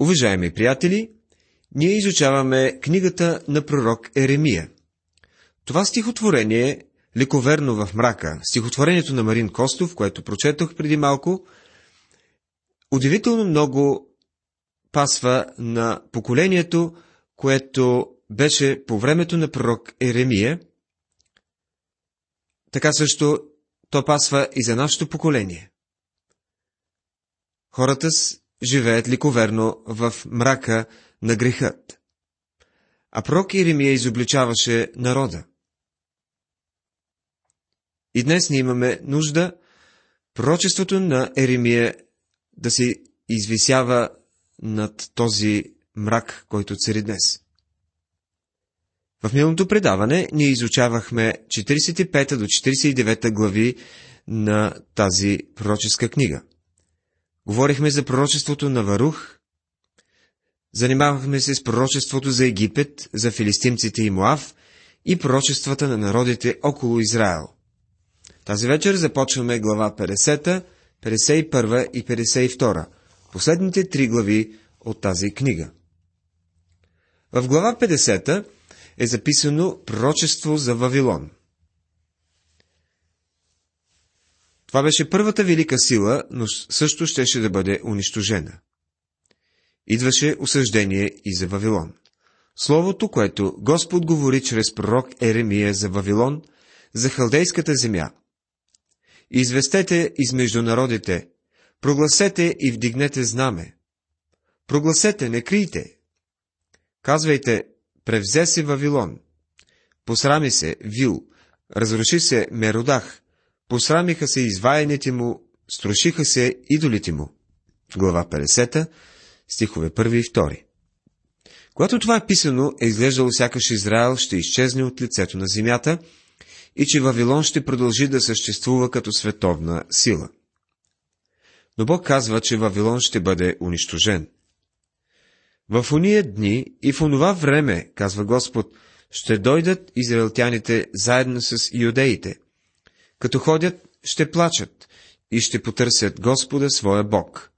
Уважаеми приятели, ние изучаваме книгата на пророк Еремия. Това стихотворение лековерно в мрака, стихотворението на Марин Костов, което прочетох преди малко, удивително много пасва на поколението, което беше по времето на пророк Еремия. Така също то пасва и за нашето поколение. Хората живеят ликоверно в мрака на грехът. А пророк Иеремия изобличаваше народа. И днес ние имаме нужда пророчеството на Еремия да се извисява над този мрак, който цари днес. В миналото предаване ние изучавахме 45 до 49 глави на тази пророческа книга. Говорихме за пророчеството на Варух, занимавахме се с пророчеството за Египет, за филистимците и Моав и пророчествата на народите около Израел. Тази вечер започваме глава 50, 51 и 52, последните три глави от тази книга. В глава 50 е записано пророчество за Вавилон. Това беше първата велика сила, но също щеше да бъде унищожена. Идваше осъждение и за Вавилон. Словото, което Господ говори чрез пророк Еремия за Вавилон, за халдейската земя. Известете измежду народите, прогласете и вдигнете знаме. Прогласете, не крийте. Казвайте, превзе се Вавилон. Посрами се Вил, разруши се Меродах, посрамиха се изваяните му, струшиха се идолите му. Глава 50, стихове 1 и 2. Когато това е писано, е изглеждало сякаш Израел ще изчезне от лицето на земята и че Вавилон ще продължи да съществува като световна сила. Но Бог казва, че Вавилон ще бъде унищожен. В уния дни и в онова време, казва Господ, ще дойдат израелтяните заедно с иудеите. Като ходят, ще плачат и ще потърсят Господа своя Бог.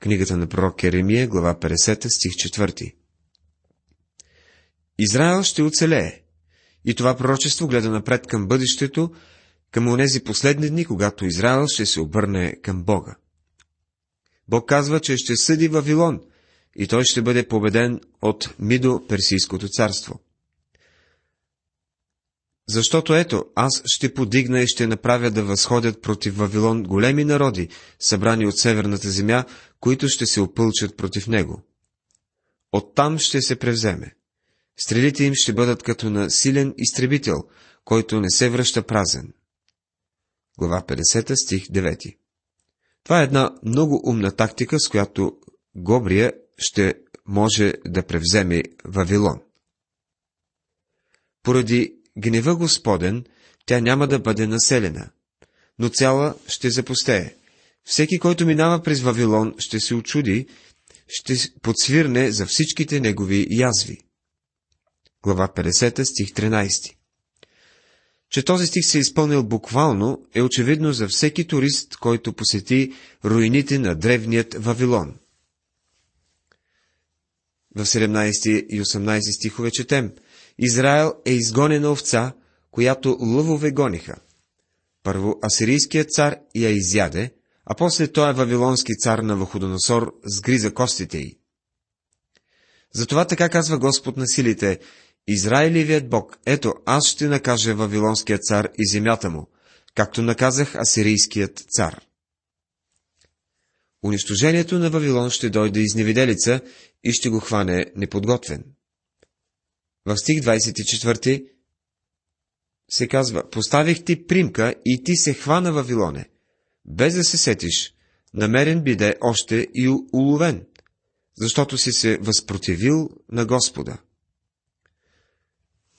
Книгата на пророк Еремия, глава 50, стих 4. Израел ще оцелее. И това пророчество гледа напред към бъдещето, към онези последни дни, когато Израел ще се обърне към Бога. Бог казва, че ще съди Вавилон – и той ще бъде победен от Мидо-Персийското царство. Защото ето, аз ще подигна и ще направя да възходят против Вавилон големи народи, събрани от северната земя, които ще се опълчат против него. Оттам ще се превземе. Стрелите им ще бъдат като на силен изтребител, който не се връща празен. Глава 50, стих 9 Това е една много умна тактика, с която Гобрия ще може да превземе Вавилон. Поради гнева Господен, тя няма да бъде населена, но цяла ще запустее. Всеки, който минава през Вавилон, ще се очуди, ще подсвирне за всичките негови язви. Глава 50, стих 13 Че този стих се е изпълнил буквално, е очевидно за всеки турист, който посети руините на древният Вавилон – в 17 и 18 стихове четем. Израел е изгонена овца, която лъвове гониха. Първо асирийският цар я изяде, а после той е вавилонски цар на Ваходоносор сгриза костите й. Затова така казва Господ на силите, Израилевият Бог, ето аз ще накажа Вавилонският цар и земята му, както наказах Асирийският цар. Унищожението на Вавилон ще дойде изневиделица и ще го хване неподготвен. В стих 24 се казва, поставих ти примка и ти се хвана Вавилоне, без да се сетиш, намерен биде още и уловен, защото си се възпротивил на Господа.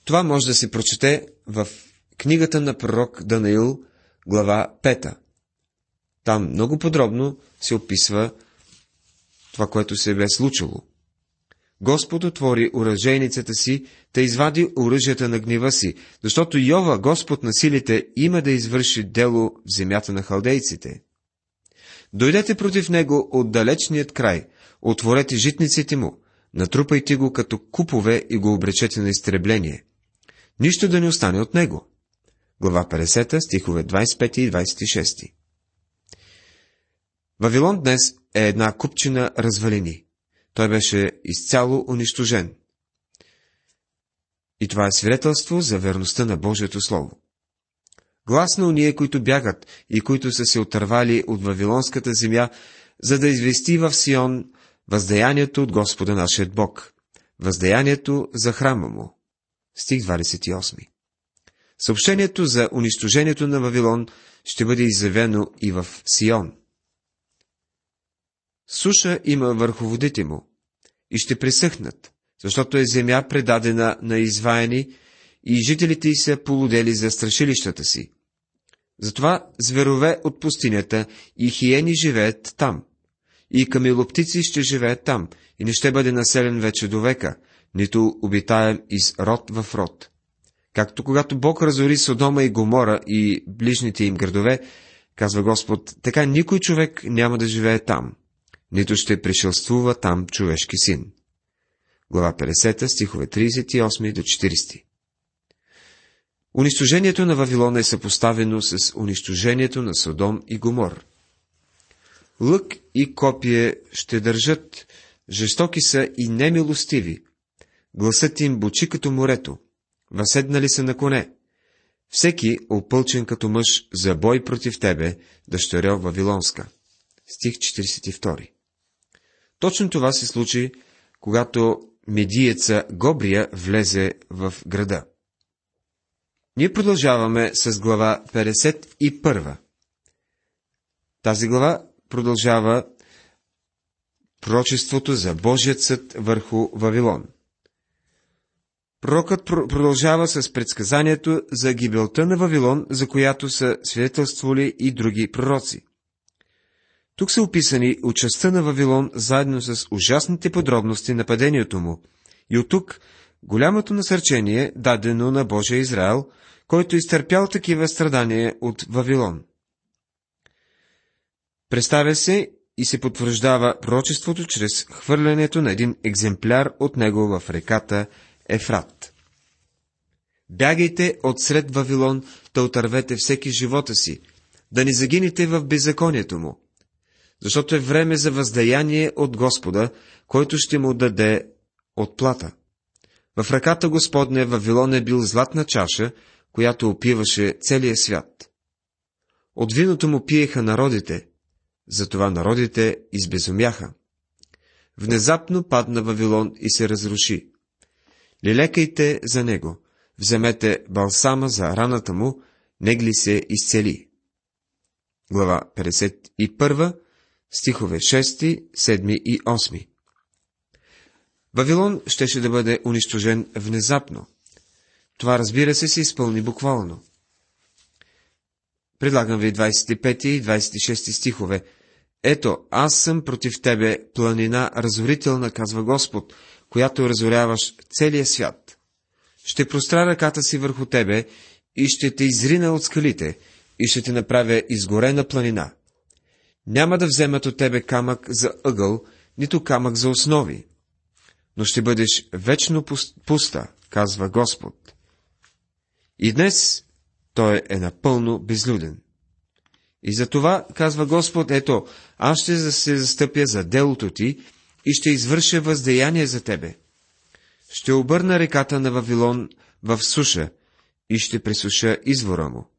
Това може да се прочете в книгата на пророк Данаил, глава 5. Там много подробно се описва това, което се бе случило. Господ отвори оръжейницата си, да извади оръжията на гнева си, защото Йова, Господ на силите, има да извърши дело в земята на халдейците. Дойдете против него от далечният край, отворете житниците му, натрупайте го като купове и го обречете на изтребление. Нищо да не остане от него. Глава 50, стихове 25 и 26. Вавилон днес е една купчина развалини. Той беше изцяло унищожен. И това е свидетелство за верността на Божието Слово. Глас на уния, които бягат и които са се отървали от Вавилонската земя, за да извести в Сион въздаянието от Господа нашият Бог, въздаянието за храма му. Стих 28. Съобщението за унищожението на Вавилон ще бъде изявено и в Сион. Суша има върху водите му и ще пресъхнат, защото е земя предадена на изваяни и жителите й са полудели за страшилищата си. Затова зверове от пустинята и хиени живеят там. И камилоптици ще живеят там, и не ще бъде населен вече до века, нито обитаем из род в род. Както когато Бог разори Содома и Гомора и ближните им градове, казва Господ, така никой човек няма да живее там, нито ще пришелствува там човешки син. Глава 50, стихове 38 до 40. Унищожението на Вавилона е съпоставено с унищожението на Содом и Гомор. Лък и копие ще държат, жестоки са и немилостиви. Гласът им бучи като морето, въседнали са на коне. Всеки, опълчен като мъж, за бой против тебе, дъщеря Вавилонска. Стих 42. Точно това се случи, когато медиеца Гобрия влезе в града. Ние продължаваме с глава 51. Тази глава продължава пророчеството за Божият съд върху Вавилон. Пророкът продължава с предсказанието за гибелта на Вавилон, за която са свидетелствали и други пророци. Тук са описани участта на Вавилон заедно с ужасните подробности на падението му, и от тук голямото насърчение, дадено на Божия Израел, който изтърпял такива страдания от Вавилон. Представя се и се потвърждава пророчеството чрез хвърлянето на един екземпляр от него в реката Ефрат. Бягайте от сред Вавилон, да отървете всеки живота си, да не загинете в беззаконието му, защото е време за въздаяние от Господа, който ще му даде отплата. В ръката Господня Вавилон е бил златна чаша, която опиваше целия свят. От виното му пиеха народите, затова народите избезумяха. Внезапно падна Вавилон и се разруши. Лилекайте за него, вземете балсама за раната му, негли се изцели. Глава 51, стихове 6, 7 и 8 Вавилон щеше да бъде унищожен внезапно. Това, разбира се, се изпълни буквално. Предлагам ви 25 и 26 стихове. Ето, аз съм против тебе, планина разорителна, казва Господ, която разоряваш целия свят. Ще простра ръката си върху тебе и ще те изрина от скалите и ще те направя изгорена планина. Няма да вземат от тебе камък за ъгъл, нито камък за основи, но ще бъдеш вечно пуста, казва Господ. И днес той е напълно безлюден. И за това, казва Господ, ето, аз ще се застъпя за делото ти и ще извърша въздеяние за тебе. Ще обърна реката на Вавилон в суша и ще пресуша извора му.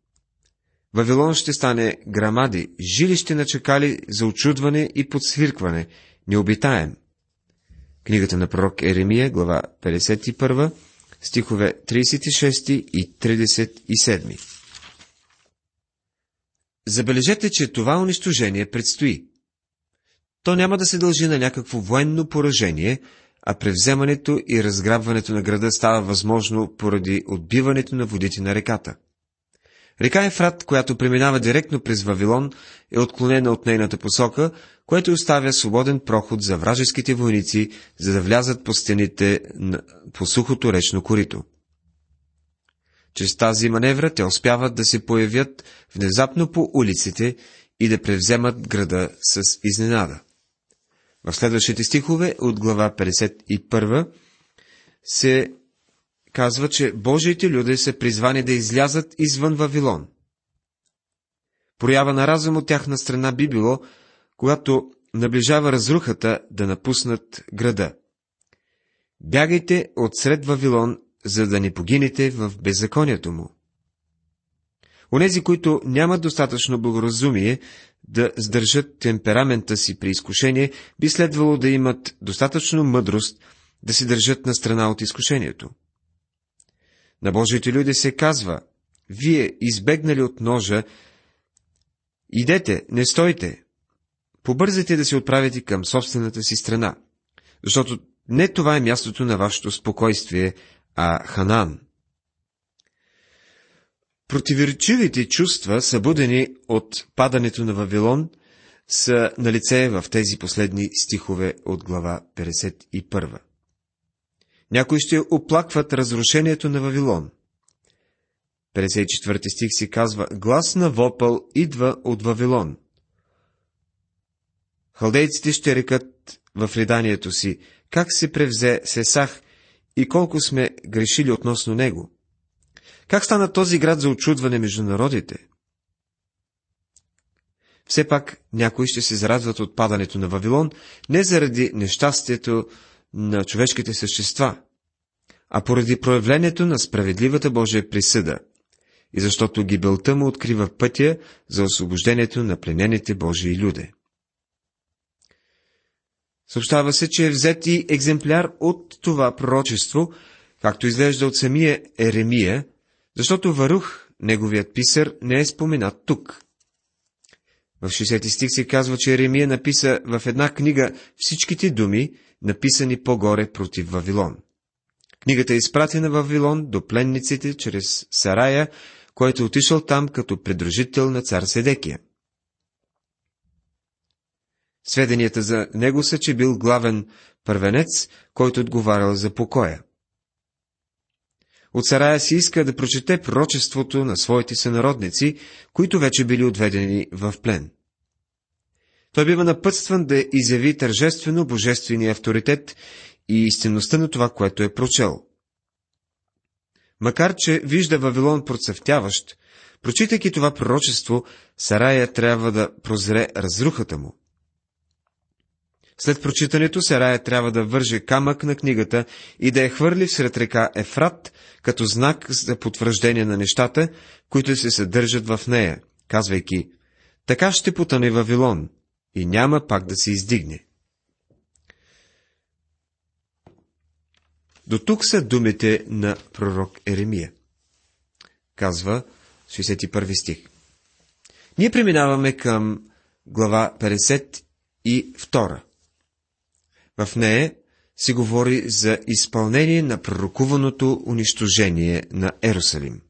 Вавилон ще стане грамади, жилище на чакали за очудване и подсвиркване, необитаем. Книгата на пророк Еремия, глава 51, стихове 36 и 37. Забележете, че това унищожение предстои. То няма да се дължи на някакво военно поражение, а превземането и разграбването на града става възможно поради отбиването на водите на реката. Река Ефрат, която преминава директно през Вавилон, е отклонена от нейната посока, което оставя свободен проход за вражеските войници, за да влязат по стените по сухото речно корито. Чрез тази маневра те успяват да се появят внезапно по улиците и да превземат града с изненада. В следващите стихове от глава 51 се казва, че Божиите люди са призвани да излязат извън Вавилон. Проява на разум от тяхна страна би било, когато наближава разрухата да напуснат града. Бягайте от сред Вавилон, за да не погинете в беззаконието му. Онези, които нямат достатъчно благоразумие да сдържат темперамента си при изкушение, би следвало да имат достатъчно мъдрост да се държат на страна от изкушението. На Божиите люди се казва, вие, избегнали от ножа, идете, не стойте, побързайте да се отправите към собствената си страна, защото не това е мястото на вашето спокойствие, а Ханан. Противоречивите чувства, събудени от падането на Вавилон, са на лице в тези последни стихове от глава 51. Някои ще оплакват разрушението на Вавилон. 54 стих си казва, глас на вопъл идва от Вавилон. Халдейците ще рекат в реданието си, как се превзе Сесах и колко сме грешили относно него. Как стана този град за очудване между народите? Все пак някои ще се зарадват от падането на Вавилон не заради нещастието на човешките същества, а поради проявлението на справедливата Божия присъда и защото гибелта му открива пътя за освобождението на пленените Божии люде. Съобщава се, че е взет и екземпляр от това пророчество, както изглежда от самия Еремия, защото Варух, неговият писар, не е споменат тук. В 60 стих се казва, че Еремия написа в една книга всичките думи, написани по-горе против Вавилон. Книгата е изпратена в Вавилон до пленниците чрез Сарая, който е отишъл там като придружител на цар Седекия. Сведенията за него са, че бил главен първенец, който отговарял за покоя. От Сарая си иска да прочете пророчеството на своите сънародници, които вече били отведени в плен. Той бива напътстван да изяви тържествено божествения авторитет и истинността на това, което е прочел. Макар, че вижда Вавилон процъфтяващ, прочитайки това пророчество, Сарая трябва да прозре разрухата му. След прочитането Сарая трябва да върже камък на книгата и да я хвърли всред река Ефрат, като знак за потвърждение на нещата, които се съдържат в нея, казвайки, така ще потъне Вавилон и няма пак да се издигне. До тук са думите на пророк Еремия. Казва 61 стих. Ние преминаваме към глава 52. В нея се говори за изпълнение на пророкуваното унищожение на Ерусалим.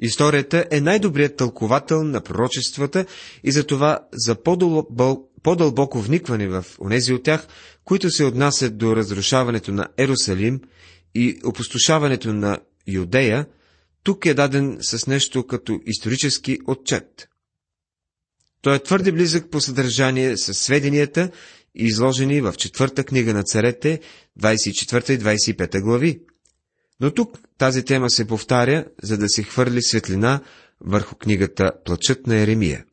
Историята е най-добрият тълковател на пророчествата и затова за по-дълбоко вникване в онези от тях, които се отнасят до разрушаването на Ерусалим и опустошаването на Юдея, тук е даден с нещо като исторически отчет. Той е твърде близък по съдържание с сведенията, изложени в четвърта книга на царете, 24 и 25 глави. Но тук тази тема се повтаря, за да се хвърли светлина върху книгата Плачът на Еремия.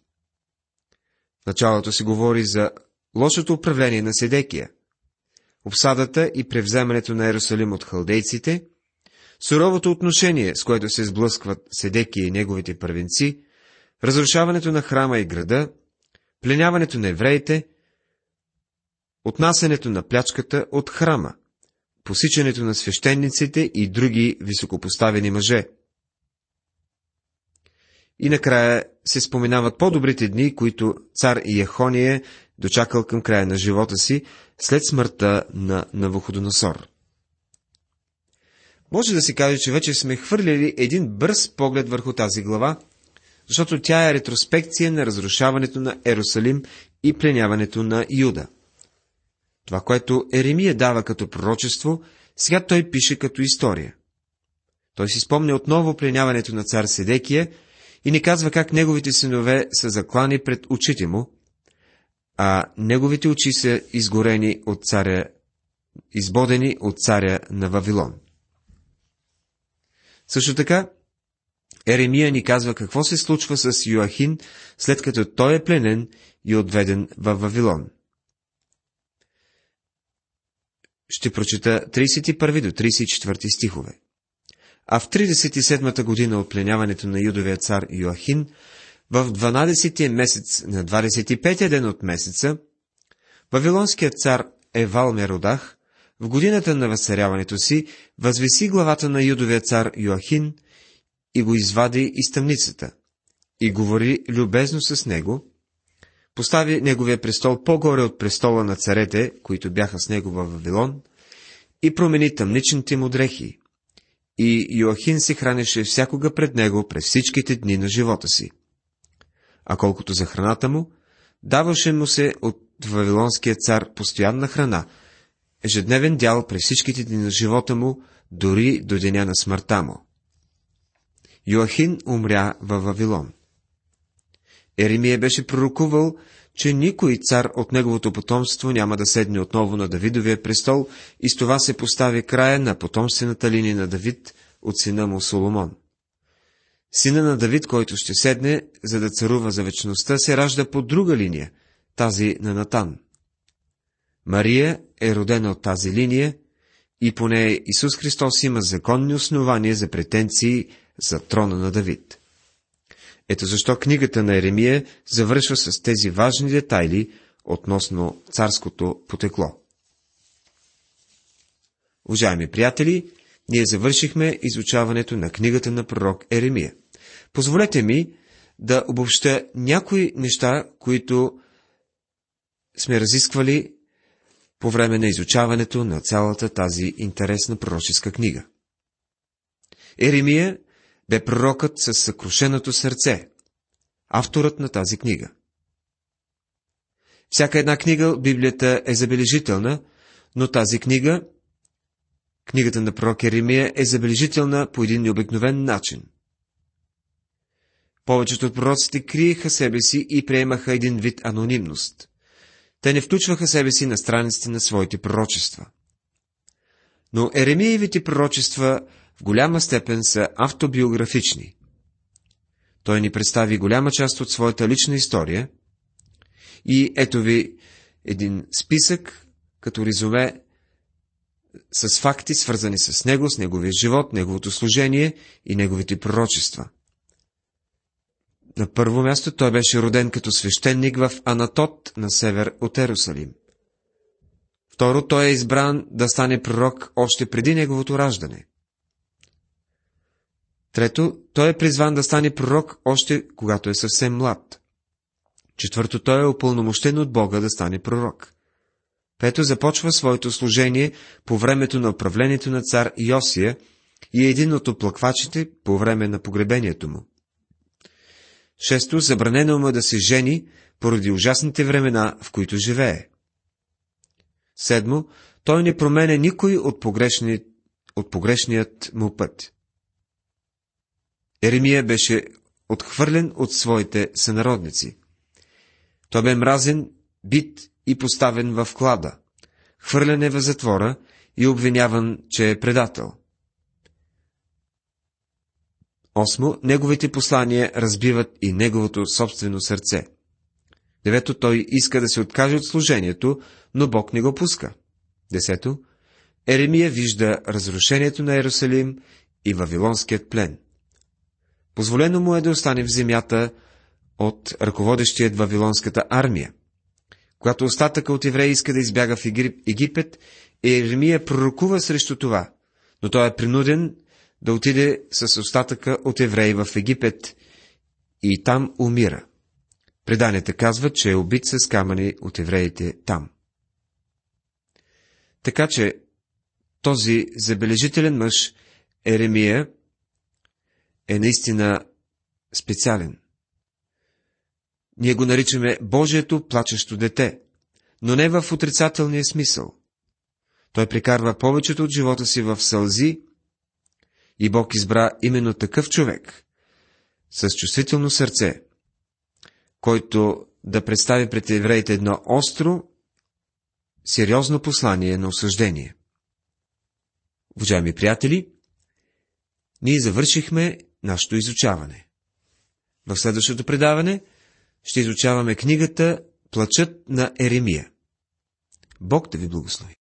В началото се говори за лошото управление на Седекия, обсадата и превземането на Ерусалим от халдейците, суровото отношение, с което се сблъскват Седекия и неговите първенци, разрушаването на храма и града, пленяването на евреите, отнасянето на плячката от храма, посичането на свещениците и други високопоставени мъже. И накрая се споменават по-добрите дни, които цар Яхония дочакал към края на живота си след смъртта на Навуходоносор. Може да се каже, че вече сме хвърлили един бърз поглед върху тази глава, защото тя е ретроспекция на разрушаването на Ерусалим и пленяването на Юда. Това, което Еремия дава като пророчество, сега той пише като история. Той си спомня отново пленяването на цар Седекия и ни казва как неговите синове са заклани пред очите му, а неговите очи са изгорени от царя, избодени от царя на Вавилон. Също така, Еремия ни казва какво се случва с Йоахин, след като той е пленен и отведен в Вавилон. Ще прочета 31 до 34 стихове. А в 37-та година от пленяването на юдовия цар Йоахин, в 12-тия месец на 25-я ден от месеца, Вавилонският цар Евал Меродах, в годината на възцаряването си, възвеси главата на юдовия цар Йоахин и го извади из тъмницата и говори любезно с него, постави неговия престол по-горе от престола на царете, които бяха с него във Вавилон, и промени тъмничните му дрехи. И Йоахин се хранеше всякога пред него през всичките дни на живота си. А колкото за храната му, даваше му се от Вавилонския цар постоянна храна, ежедневен дял през всичките дни на живота му, дори до деня на смъртта му. Йоахин умря във Вавилон. Еремия беше пророкувал, че никой цар от неговото потомство няма да седне отново на Давидовия престол и с това се постави края на потомствената линия на Давид от сина му Соломон. Сина на Давид, който ще седне, за да царува за вечността, се ражда по друга линия, тази на Натан. Мария е родена от тази линия и по нея Исус Христос има законни основания за претенции за трона на Давид. Ето защо книгата на Еремия завършва с тези важни детайли относно царското потекло. Уважаеми приятели, ние завършихме изучаването на книгата на пророк Еремия. Позволете ми да обобща някои неща, които сме разисквали по време на изучаването на цялата тази интересна пророческа книга. Еремия бе пророкът с съкрушеното сърце, авторът на тази книга. Всяка една книга Библията е забележителна, но тази книга, книгата на пророк Еремия, е забележителна по един необикновен начин. Повечето от пророците криеха себе си и приемаха един вид анонимност. Те не включваха себе си на страниците на своите пророчества. Но Еремиевите пророчества в голяма степен са автобиографични. Той ни представи голяма част от своята лична история и ето ви един списък, като резюме с факти, свързани с него, с неговия живот, неговото служение и неговите пророчества. На първо място той беше роден като свещеник в Анатот на север от Ерусалим. Второ, той е избран да стане пророк още преди неговото раждане. Трето, той е призван да стане пророк още когато е съвсем млад. Четвърто, той е упълномощен от Бога да стане пророк. Пето, започва своето служение по времето на управлението на цар Йосия и е един от оплаквачите по време на погребението му. Шесто, забранено му е да се жени поради ужасните времена, в които живее. Седмо, той не променя никой от, погрешни, от погрешният му път. Еремия беше отхвърлен от своите сънародници. Той бе мразен, бит и поставен в клада, хвърлен е в затвора и обвиняван, че е предател. Осмо, неговите послания разбиват и неговото собствено сърце. Девето, той иска да се откаже от служението, но Бог не го пуска. Десето, Еремия вижда разрушението на Иерусалим и Вавилонският плен. Позволено му е да остане в земята от ръководещият Вавилонската армия. Когато остатъка от евреи иска да избяга в Египет, Еремия пророкува срещу това, но той е принуден да отиде с остатъка от евреи в Египет и там умира. Преданията казват, че е убит с камъни от евреите там. Така че този забележителен мъж Еремия е наистина специален. Ние го наричаме Божието плачещо дете, но не в отрицателния смисъл. Той прекарва повечето от живота си в сълзи и Бог избра именно такъв човек, с чувствително сърце, който да представи пред евреите едно остро, сериозно послание на осъждение. Уважаеми приятели, ние завършихме нашето изучаване. В следващото предаване ще изучаваме книгата Плачът на Еремия. Бог да ви благослови.